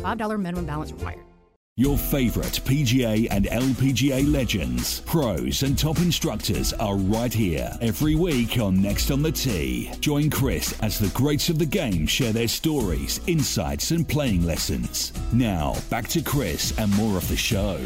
$5 minimum balance required. Your favorite PGA and LPGA legends, pros, and top instructors are right here every week on Next on the Tee. Join Chris as the greats of the game share their stories, insights, and playing lessons. Now, back to Chris and more of the show.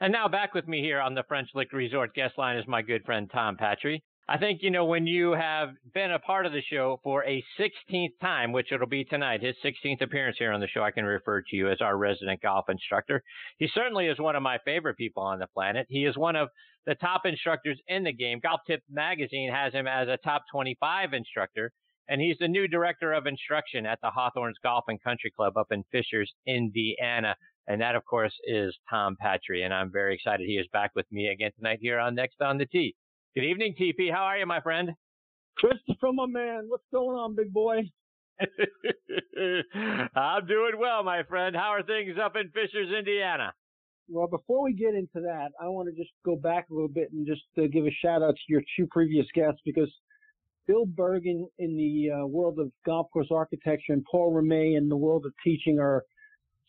And now back with me here on the French Lick Resort guest line is my good friend Tom Patri. I think, you know, when you have been a part of the show for a 16th time, which it'll be tonight, his 16th appearance here on the show, I can refer to you as our resident golf instructor. He certainly is one of my favorite people on the planet. He is one of the top instructors in the game. Golf Tip magazine has him as a top 25 instructor, and he's the new director of instruction at the Hawthorns Golf and Country Club up in Fishers, Indiana. And that, of course, is Tom Patri. And I'm very excited he is back with me again tonight here on Next on the Tee. Good evening, TP. How are you, my friend? Christopher, my man. What's going on, big boy? I'm doing well, my friend. How are things up in Fishers, Indiana? Well, before we get into that, I want to just go back a little bit and just uh, give a shout out to your two previous guests because Bill Bergin in the uh, world of golf course architecture and Paul Ramey in the world of teaching are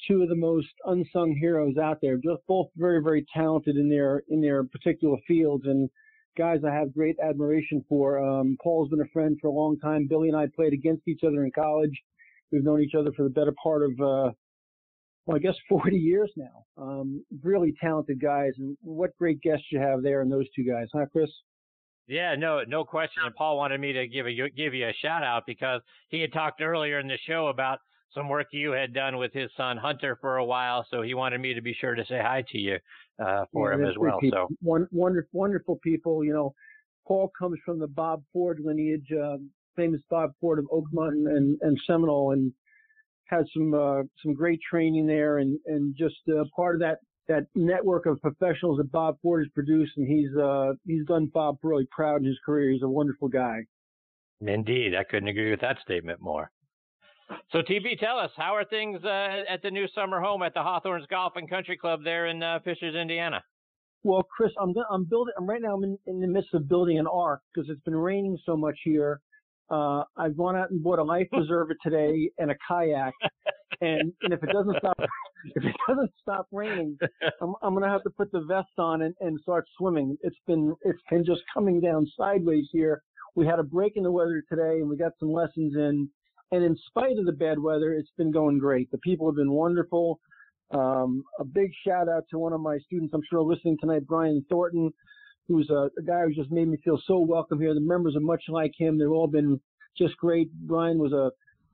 two of the most unsung heroes out there. Just both very, very talented in their in their particular fields and guys I have great admiration for. Um, Paul's been a friend for a long time. Billy and I played against each other in college. We've known each other for the better part of, uh, well, I guess 40 years now. Um, really talented guys, and what great guests you have there and those two guys, huh, Chris? Yeah, no, no question. And Paul wanted me to give a give you a shout out because he had talked earlier in the show about some work you had done with his son Hunter for a while, so he wanted me to be sure to say hi to you uh, for yeah, him as well. People. So One, wonderful, wonderful people. You know, Paul comes from the Bob Ford lineage, uh, famous Bob Ford of Oakmont and, and Seminole, and had some uh, some great training there, and and just uh, part of that that network of professionals that Bob Ford has produced, and he's uh, he's done Bob really proud in his career. He's a wonderful guy. Indeed, I couldn't agree with that statement more. So, TP, tell us how are things uh, at the new summer home at the Hawthorns Golf and Country Club there in uh, Fishers, Indiana? Well, Chris, I'm I'm building. I'm right now. I'm in, in the midst of building an ark because it's been raining so much here. Uh, I've gone out and bought a life preserver today and a kayak, and and if it doesn't stop, if it doesn't stop raining, I'm I'm gonna have to put the vest on and, and start swimming. It's been it's been just coming down sideways here. We had a break in the weather today, and we got some lessons in and in spite of the bad weather, it's been going great. The people have been wonderful. Um, a big shout out to one of my students, I'm sure listening tonight, Brian Thornton, who's a, a guy who just made me feel so welcome here. The members are much like him. They've all been just great. Brian was a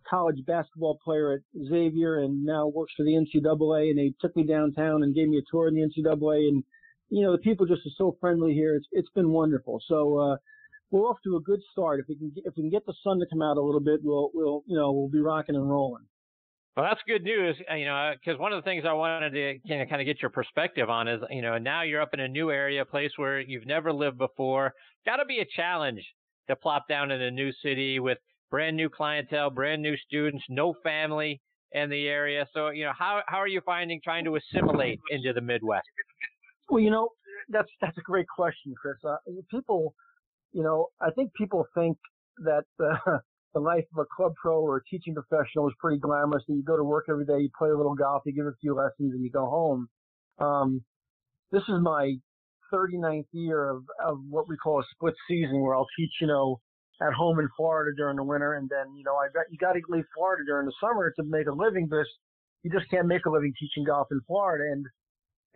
college basketball player at Xavier and now works for the NCAA. And they took me downtown and gave me a tour in the NCAA. And, you know, the people just are so friendly here. It's, it's been wonderful. So, uh, we're off to a good start. If we can, if we can get the sun to come out a little bit, we'll, we'll, you know, we'll be rocking and rolling. Well, that's good news, uh, you know, because one of the things I wanted to kind of, kind of get your perspective on is, you know, now you're up in a new area, a place where you've never lived before. Got to be a challenge to plop down in a new city with brand new clientele, brand new students, no family in the area. So, you know, how how are you finding trying to assimilate into the Midwest? Well, you know, that's that's a great question, Chris. Uh, people you know, I think people think that the life of a club pro or a teaching professional is pretty glamorous. That you go to work every day, you play a little golf, you give a few lessons, and you go home. Um, this is my 39th year of, of what we call a split season, where I'll teach, you know, at home in Florida during the winter, and then you know I got you got to leave Florida during the summer to make a living, but you just can't make a living teaching golf in Florida. And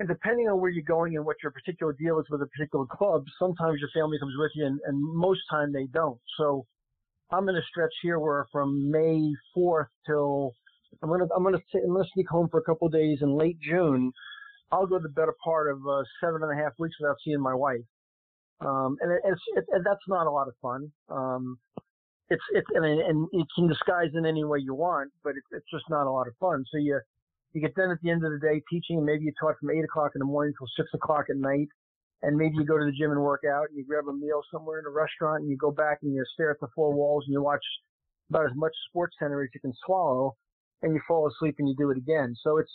and depending on where you're going and what your particular deal is with a particular club, sometimes your family comes with you, and, and most time they don't. So I'm in a stretch here where from May 4th till I'm gonna I'm gonna I'm gonna sneak home for a couple of days in late June. I'll go the better part of uh, seven and a half weeks without seeing my wife, um, and it, it's it, and that's not a lot of fun. Um, it's it's and it can disguise in any way you want, but it's it's just not a lot of fun. So you you get done at the end of the day teaching, and maybe you taught from eight o'clock in the morning till six o'clock at night, and maybe you go to the gym and work out, and you grab a meal somewhere in a restaurant, and you go back and you stare at the four walls and you watch about as much Sports Center as you can swallow, and you fall asleep and you do it again. So it's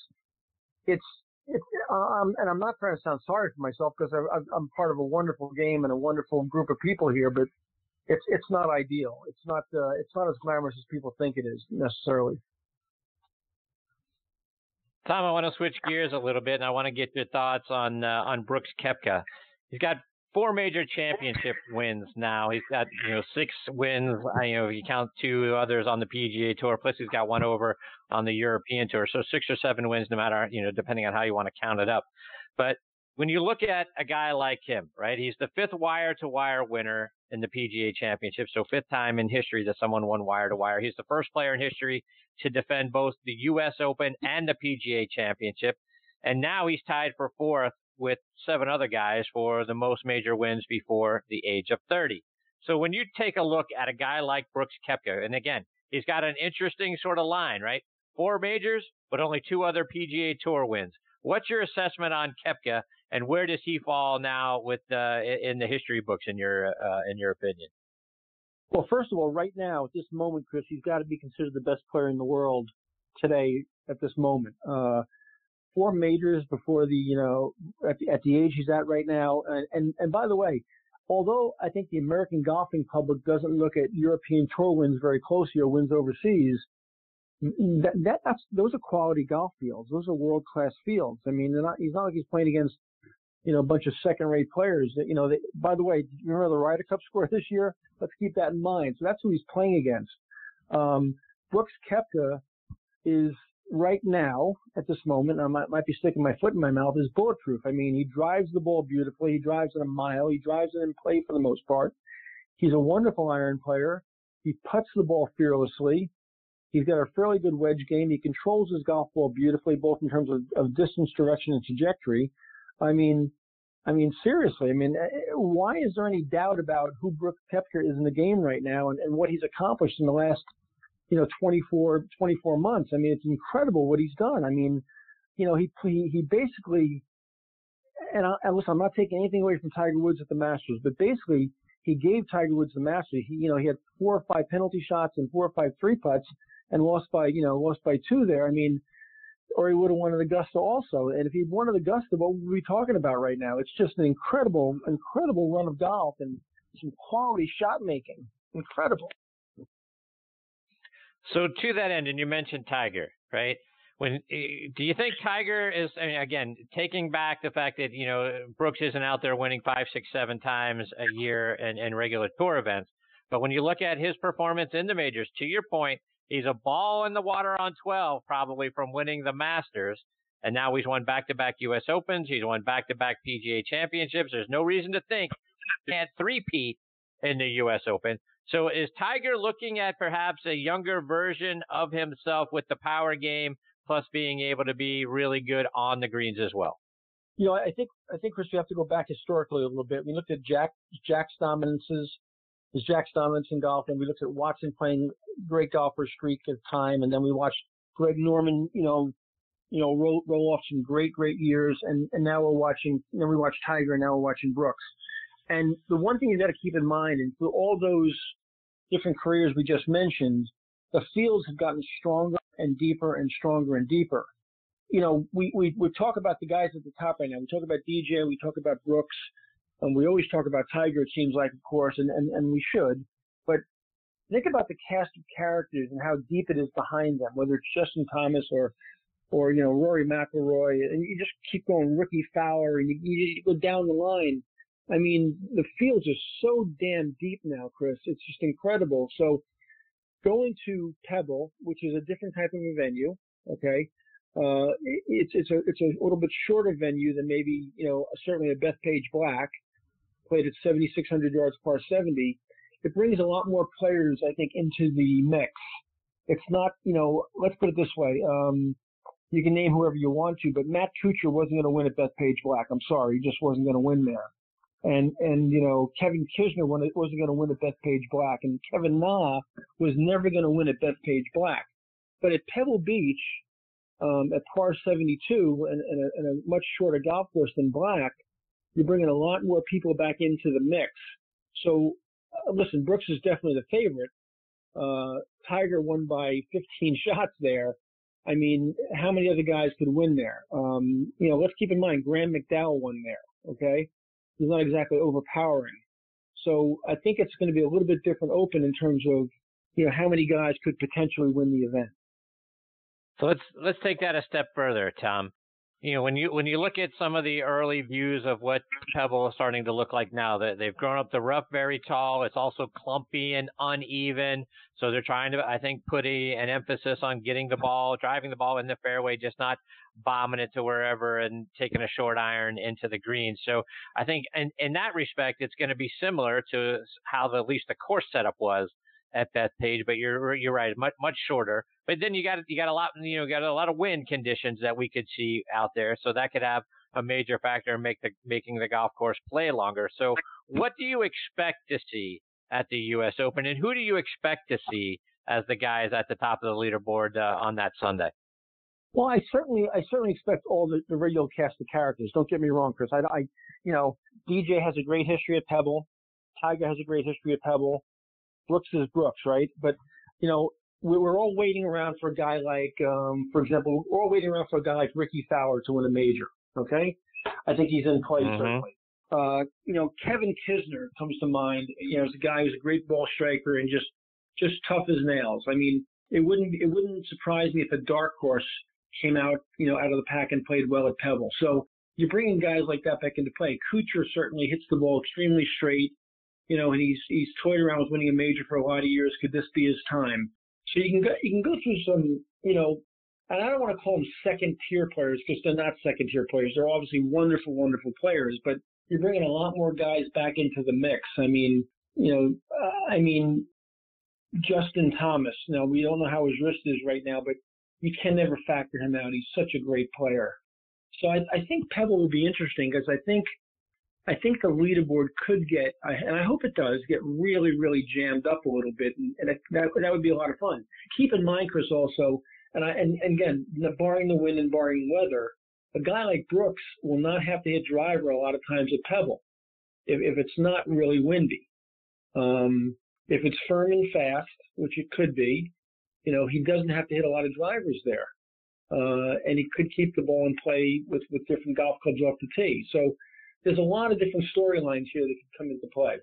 it's it's um, and I'm not trying to sound sorry for myself because I'm part of a wonderful game and a wonderful group of people here, but it's it's not ideal. It's not uh, it's not as glamorous as people think it is necessarily. Tom, I want to switch gears a little bit, and I want to get your thoughts on uh, on Brooks Koepka. He's got four major championship wins now. He's got you know six wins. You know, if you count two others on the PGA Tour, plus he's got one over on the European Tour. So six or seven wins, no matter you know, depending on how you want to count it up. But when you look at a guy like him, right? He's the fifth wire to wire winner in the PGA Championship. So fifth time in history that someone won wire to wire. He's the first player in history to defend both the U.S. Open and the PGA Championship. And now he's tied for fourth with seven other guys for the most major wins before the age of 30. So when you take a look at a guy like Brooks Koepka, and again, he's got an interesting sort of line, right? Four majors, but only two other PGA Tour wins. What's your assessment on Koepka and where does he fall now with uh, in the history books in your uh, in your opinion? Well, first of all, right now at this moment, Chris, he's got to be considered the best player in the world today at this moment. Uh, four majors before the you know at the, at the age he's at right now, and, and and by the way, although I think the American golfing public doesn't look at European Tour wins very closely or wins overseas, that, that that's those are quality golf fields. Those are world class fields. I mean, not, he's not like he's playing against you know, a bunch of second-rate players. That, you know, they, by the way, you remember the Ryder Cup score this year? Let's keep that in mind. So that's who he's playing against. Um, Brooks Koepka is right now, at this moment, I might, might be sticking my foot in my mouth, is bulletproof. I mean, he drives the ball beautifully. He drives it a mile. He drives it in play for the most part. He's a wonderful iron player. He puts the ball fearlessly. He's got a fairly good wedge game. He controls his golf ball beautifully, both in terms of, of distance, direction, and trajectory. I mean, I mean, seriously, I mean, eh, eh, why is there any doubt about who Brooks Koepka is in the game right now and, and what he's accomplished in the last, you know, 24, 24 months? I mean, it's incredible what he's done. I mean, you know, he he, he basically, and, I, and listen, I'm not taking anything away from Tiger Woods at the Masters, but basically, he gave Tiger Woods the Masters. He, you know, he had four or five penalty shots and four or five three putts, and lost by, you know, lost by two there. I mean, or he would have won at Augusta also. And if he'd won at Augusta, what would we be talking about right now? It's just an incredible, incredible run of golf and some quality shot making. Incredible. So to that end, and you mentioned Tiger, right? When eh, do you think Tiger is? I mean, again, taking back the fact that you know Brooks isn't out there winning five, six, seven times a year in, in regular tour events, but when you look at his performance in the majors, to your point, He's a ball in the water on 12, probably from winning the Masters. And now he's won back to back U.S. Opens. He's won back to back PGA championships. There's no reason to think he can't three-peat in the U.S. Open. So is Tiger looking at perhaps a younger version of himself with the power game, plus being able to be really good on the greens as well? You know, I think I think Chris, we have to go back historically a little bit. We looked at Jack Jack's dominances is Jack dominance in golf, and we looked at Watson playing great golfer streak of time, and then we watched Greg Norman, you know, you know, roll, roll off some great, great years, and, and now we're watching, know, we watched Tiger, and now we're watching Brooks. And the one thing you got to keep in mind, and through all those different careers we just mentioned, the fields have gotten stronger and deeper and stronger and deeper. You know, we, we, we talk about the guys at the top right now. We talk about DJ, we talk about Brooks, and we always talk about Tiger, it seems like, of course, and, and, and we should. But think about the cast of characters and how deep it is behind them, whether it's Justin Thomas or, or, you know, Rory McIlroy, and you just keep going Rickie Fowler, and you, you go down the line. I mean, the fields are so damn deep now, Chris. It's just incredible. So going to Pebble, which is a different type of a venue, okay, uh, it's it's a it's a little bit shorter venue than maybe you know certainly a Bethpage Black, played at 7,600 yards par 70, it brings a lot more players, I think, into the mix. It's not, you know, let's put it this way. Um, you can name whoever you want to, but Matt Kuchar wasn't going to win at Bethpage Black. I'm sorry, he just wasn't going to win there. and and you know Kevin Kisner wasn't going to win at Bethpage Black, and Kevin Na was never going to win at Bethpage Black. But at Pebble Beach, um, at par 72 and, and, a, and, a, much shorter golf course than Black, you're bringing a lot more people back into the mix. So, uh, listen, Brooks is definitely the favorite. Uh, Tiger won by 15 shots there. I mean, how many other guys could win there? Um, you know, let's keep in mind Graeme McDowell won there. Okay, he's not exactly overpowering. So I think it's going to be a little bit different open in terms of you know how many guys could potentially win the event. So let's let's take that a step further, Tom. You know, when you when you look at some of the early views of what Pebble is starting to look like now, that they've grown up the rough very tall. It's also clumpy and uneven. So they're trying to, I think, put a, an emphasis on getting the ball, driving the ball in the fairway, just not bombing it to wherever and taking a short iron into the green. So I think, in, in that respect, it's going to be similar to how the, at least the course setup was at Bethpage, but you're you're right, much much shorter. But then you got you got a lot you know got a lot of wind conditions that we could see out there, so that could have a major factor in make the making the golf course play longer. So what do you expect to see at the U.S. Open, and who do you expect to see as the guys at the top of the leaderboard uh, on that Sunday? Well, I certainly, I certainly expect all the, the regular cast of characters. Don't get me wrong, Chris. I, I, you know, DJ has a great history at Pebble. Tiger has a great history at Pebble. Brooks is Brooks, right? But you know, we we're all waiting around for a guy like, um, for example, we're all waiting around for a guy like Rickie Fowler to win a major. Okay, I think he's in play mm-hmm. certainly. Uh, you know, Kevin Kisner comes to mind. You know, as a guy who's a great ball striker and just just tough as nails. I mean, it wouldn't it wouldn't surprise me if a dark horse came out, you know, out of the pack and played well at Pebble. So you're bringing guys like that back into play. Kuchar certainly hits the ball extremely straight you know, and he's he's toyed around with winning a major for a lot of years. Could this be his time? So you can go you can go through some, you know, and I don't want to call them second tier players because they're not second tier players. They're obviously wonderful, wonderful players, but you're bringing a lot more guys back into the mix. I mean, you know, uh, I mean, Justin Thomas. Now we don't know how his wrist is right now, but you can never factor him out. He's such a great player. So I, I think Pebble will be interesting because I think I think the leaderboard could get, and I hope it does, get really, really jammed up a little bit, and, and that that would be a lot of fun. Keep in mind, Chris, also, and I and, and again, barring the wind and barring weather, a guy like Brooks will not have to hit driver a lot of times at Pebble if, if it's not really windy. Um, if it's firm and fast, which it could be, you know, he doesn't have to hit a lot of drivers there. Uh, and he could keep the ball in play with, with different golf clubs off the tee. So there's a lot of different storylines here that can come into play.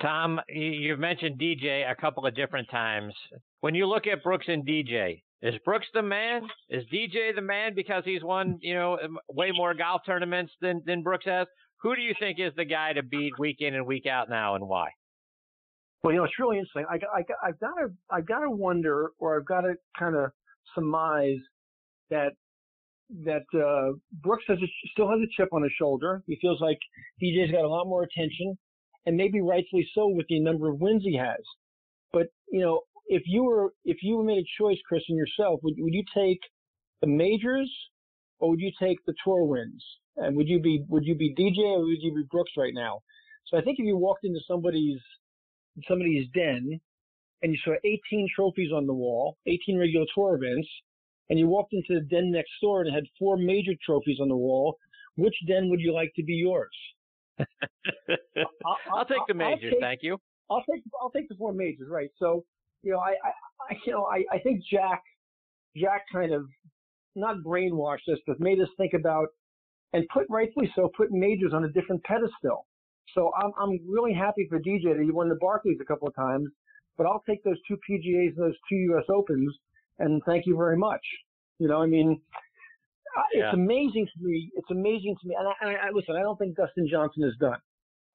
Tom, you've mentioned DJ a couple of different times. When you look at Brooks and DJ, is Brooks the man? Is DJ the man because he's won, you know, way more golf tournaments than than Brooks has? Who do you think is the guy to beat week in and week out now, and why? Well, you know, it's really interesting. I, I, I've got to, I've got to wonder, or I've got to kind of surmise that that uh, Brooks has a, still has a chip on his shoulder. He feels like DJ's got a lot more attention, and maybe rightfully so with the number of wins he has. But you know, if you were if you made a choice, Chris, and yourself, would would you take the majors or would you take the tour wins? And would you be would you be DJ or would you be Brooks right now? So I think if you walked into somebody's somebody's den and you saw 18 trophies on the wall, 18 regular tour events, and you walked into the den next door and it had four major trophies on the wall, which den would you like to be yours? I'll, I'll, take the majors, take, thank you. I'll take I'll take the four majors, right? So, you know, I, I, I you know, I, I think Jack Jack kind of not brainwashed us, but made us think about and put rightfully so put majors on a different pedestal. So I'm I'm really happy for DJ that he won the Barclays a couple of times, but I'll take those two PGAs and those two U.S. Opens and thank you very much. You know, I mean, yeah. it's amazing to me. It's amazing to me. And I, and I, listen, I don't think Dustin Johnson is done.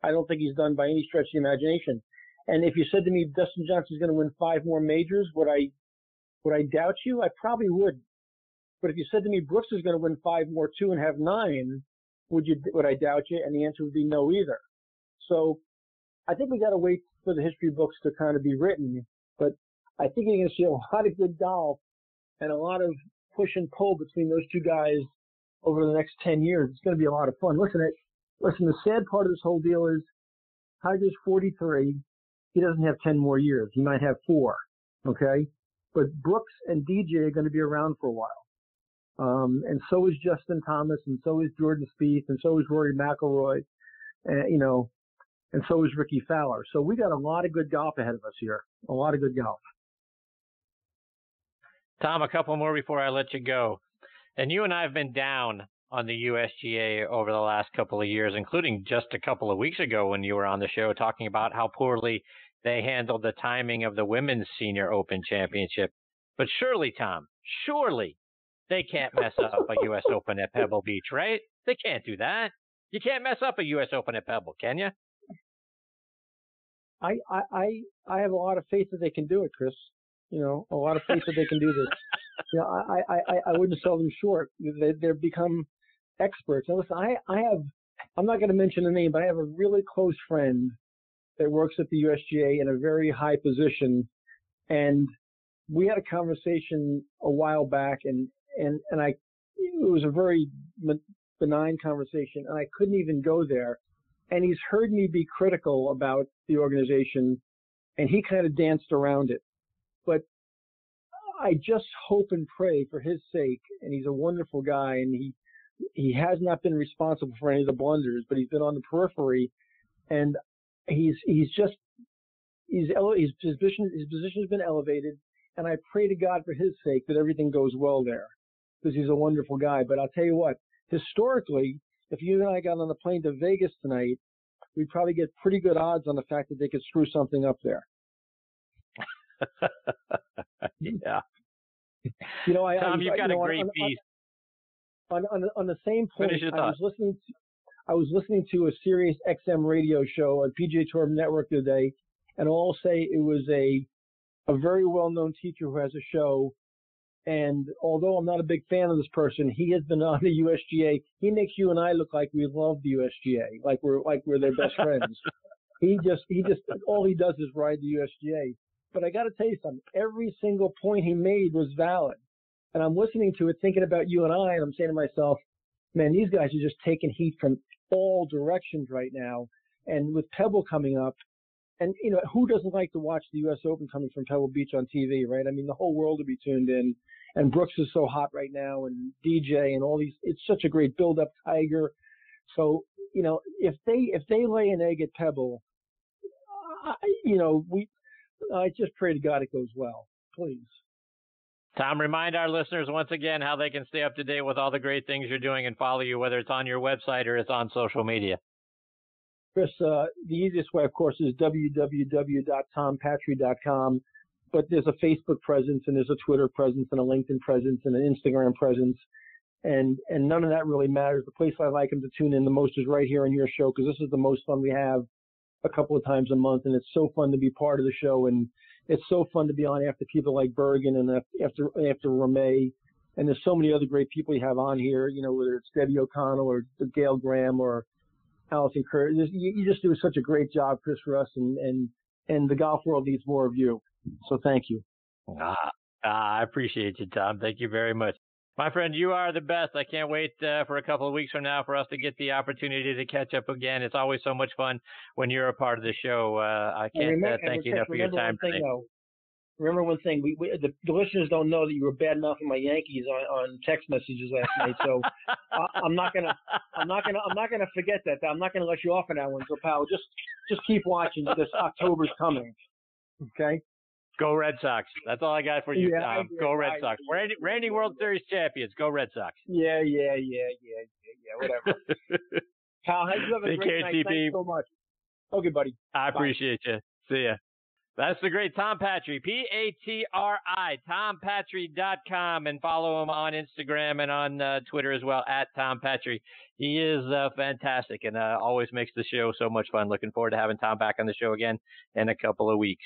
I don't think he's done by any stretch of the imagination. And if you said to me Dustin Johnson is going to win five more majors, would I would I doubt you? I probably would. But if you said to me Brooks is going to win five more two and have nine, would you would I doubt you? And the answer would be no either. So I think we got to wait for the history books to kind of be written. But I think you're going to see a lot of good golf and a lot of push and pull between those two guys over the next 10 years. It's going to be a lot of fun. Listen, it, listen, the sad part of this whole deal is Tiger's 43. He doesn't have 10 more years. He might have four. Okay. But Brooks and DJ are going to be around for a while. Um, and so is Justin Thomas, and so is Jordan Spieth, and so is Rory McIlroy, and you know, and so is Rickie Fowler. So we got a lot of good golf ahead of us here. A lot of good golf. Tom, a couple more before I let you go. And you and I have been down on the USGA over the last couple of years, including just a couple of weeks ago when you were on the show talking about how poorly they handled the timing of the Women's Senior Open Championship. But surely, Tom, surely they can't mess up a U.S. Open at Pebble Beach, right? They can't do that. You can't mess up a U.S. Open at Pebble, can you? I, I, I have a lot of faith that they can do it, Chris. You know, a lot of that they can do this. You know, I, I, I, I wouldn't sell them short. They, they've become experts. Now listen, I, I have, I'm not going to mention the name, but I have a really close friend that works at the USGA in a very high position. And we had a conversation a while back and, and, and I, it was a very benign conversation and I couldn't even go there. And he's heard me be critical about the organization and he kind of danced around it. But I just hope and pray for his sake. And he's a wonderful guy and he, he has not been responsible for any of the blunders, but he's been on the periphery, and he's he's just he's ele- his position his position has been elevated, and I pray to God for his sake that everything goes well there, because he's a wonderful guy. But I'll tell you what, historically, if you and I got on the plane to Vegas tonight, we'd probably get pretty good odds on the fact that they could screw something up there. yeah. You know, I, Tom, I, you've got you know, a great on, piece on, on, on the same point, I was listening. To, I was listening to a Sirius XM radio show on PGA Tour Network today, and I'll say it was a a very well known teacher who has a show. And although I'm not a big fan of this person, he has been on the USGA. He makes you and I look like we love the USGA, like we're like we're their best friends. he just he just all he does is ride the USGA. But I got to tell you something. Every single point he made was valid and I'm listening to it, thinking about you and I, and I'm saying to myself, man, these guys are just taking heat from all directions right now. And with Pebble coming up, and you know, who doesn't like to watch the U.S. Open coming from Pebble Beach on TV, right? I mean, the whole world would be tuned in. And Brooks is so hot right now, and DJ, and all these. It's such a great build-up. Tiger. So you know, if they if they lay an egg at Pebble, I, you know, we. I just pray to God it goes well, please. Tom, remind our listeners once again how they can stay up to date with all the great things you're doing and follow you, whether it's on your website or it's on social media. Chris, uh, the easiest way, of course, is www.tompatri.com. But there's a Facebook presence and there's a Twitter presence and a LinkedIn presence and an Instagram presence. And, and none of that really matters. The place I like them to tune in the most is right here on your show because this is the most fun we have a couple of times a month. And it's so fun to be part of the show and, it's so fun to be on after people like Bergin and after after Ramey. And there's so many other great people you have on here, you know, whether it's Debbie O'Connell or Gail Graham or Allison Kerr. You, you just do such a great job, Chris, for us, and, and, and the golf world needs more of you. So thank you. Ah, ah, I appreciate you, Tom. Thank you very much. My friend, you are the best. I can't wait uh, for a couple of weeks from now for us to get the opportunity to catch up again. It's always so much fun when you're a part of the show. Uh, I can't remember, uh, thank you enough for your time today. Though, remember one thing: we, we the, the, listeners don't know that you were bad enough in my Yankees on, on text messages last night. So I, I'm not gonna, I'm not gonna, I'm not gonna forget that. I'm not gonna let you off on that one. So, pal, just just keep watching. This October's coming. Okay. Go Red Sox. That's all I got for you, yeah, Tom. Go Red Sox. Randy, Randy World Series champions. Go Red Sox. Yeah, yeah, yeah, yeah, yeah, yeah. Whatever. Kyle, you have a great night. Thanks so much. Okay, buddy. I Bye. appreciate you. See ya. That's the great Tom Patri, P A T R I, tompatri.com, and follow him on Instagram and on uh, Twitter as well, at Tom Patri. He is uh, fantastic and uh, always makes the show so much fun. Looking forward to having Tom back on the show again in a couple of weeks.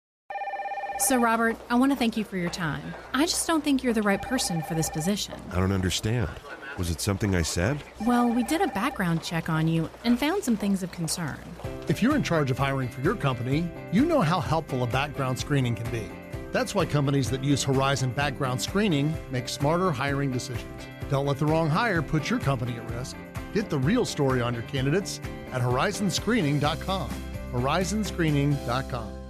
So, Robert, I want to thank you for your time. I just don't think you're the right person for this position. I don't understand. Was it something I said? Well, we did a background check on you and found some things of concern. If you're in charge of hiring for your company, you know how helpful a background screening can be. That's why companies that use Horizon background screening make smarter hiring decisions. Don't let the wrong hire put your company at risk. Get the real story on your candidates at horizonscreening.com. Horizonscreening.com.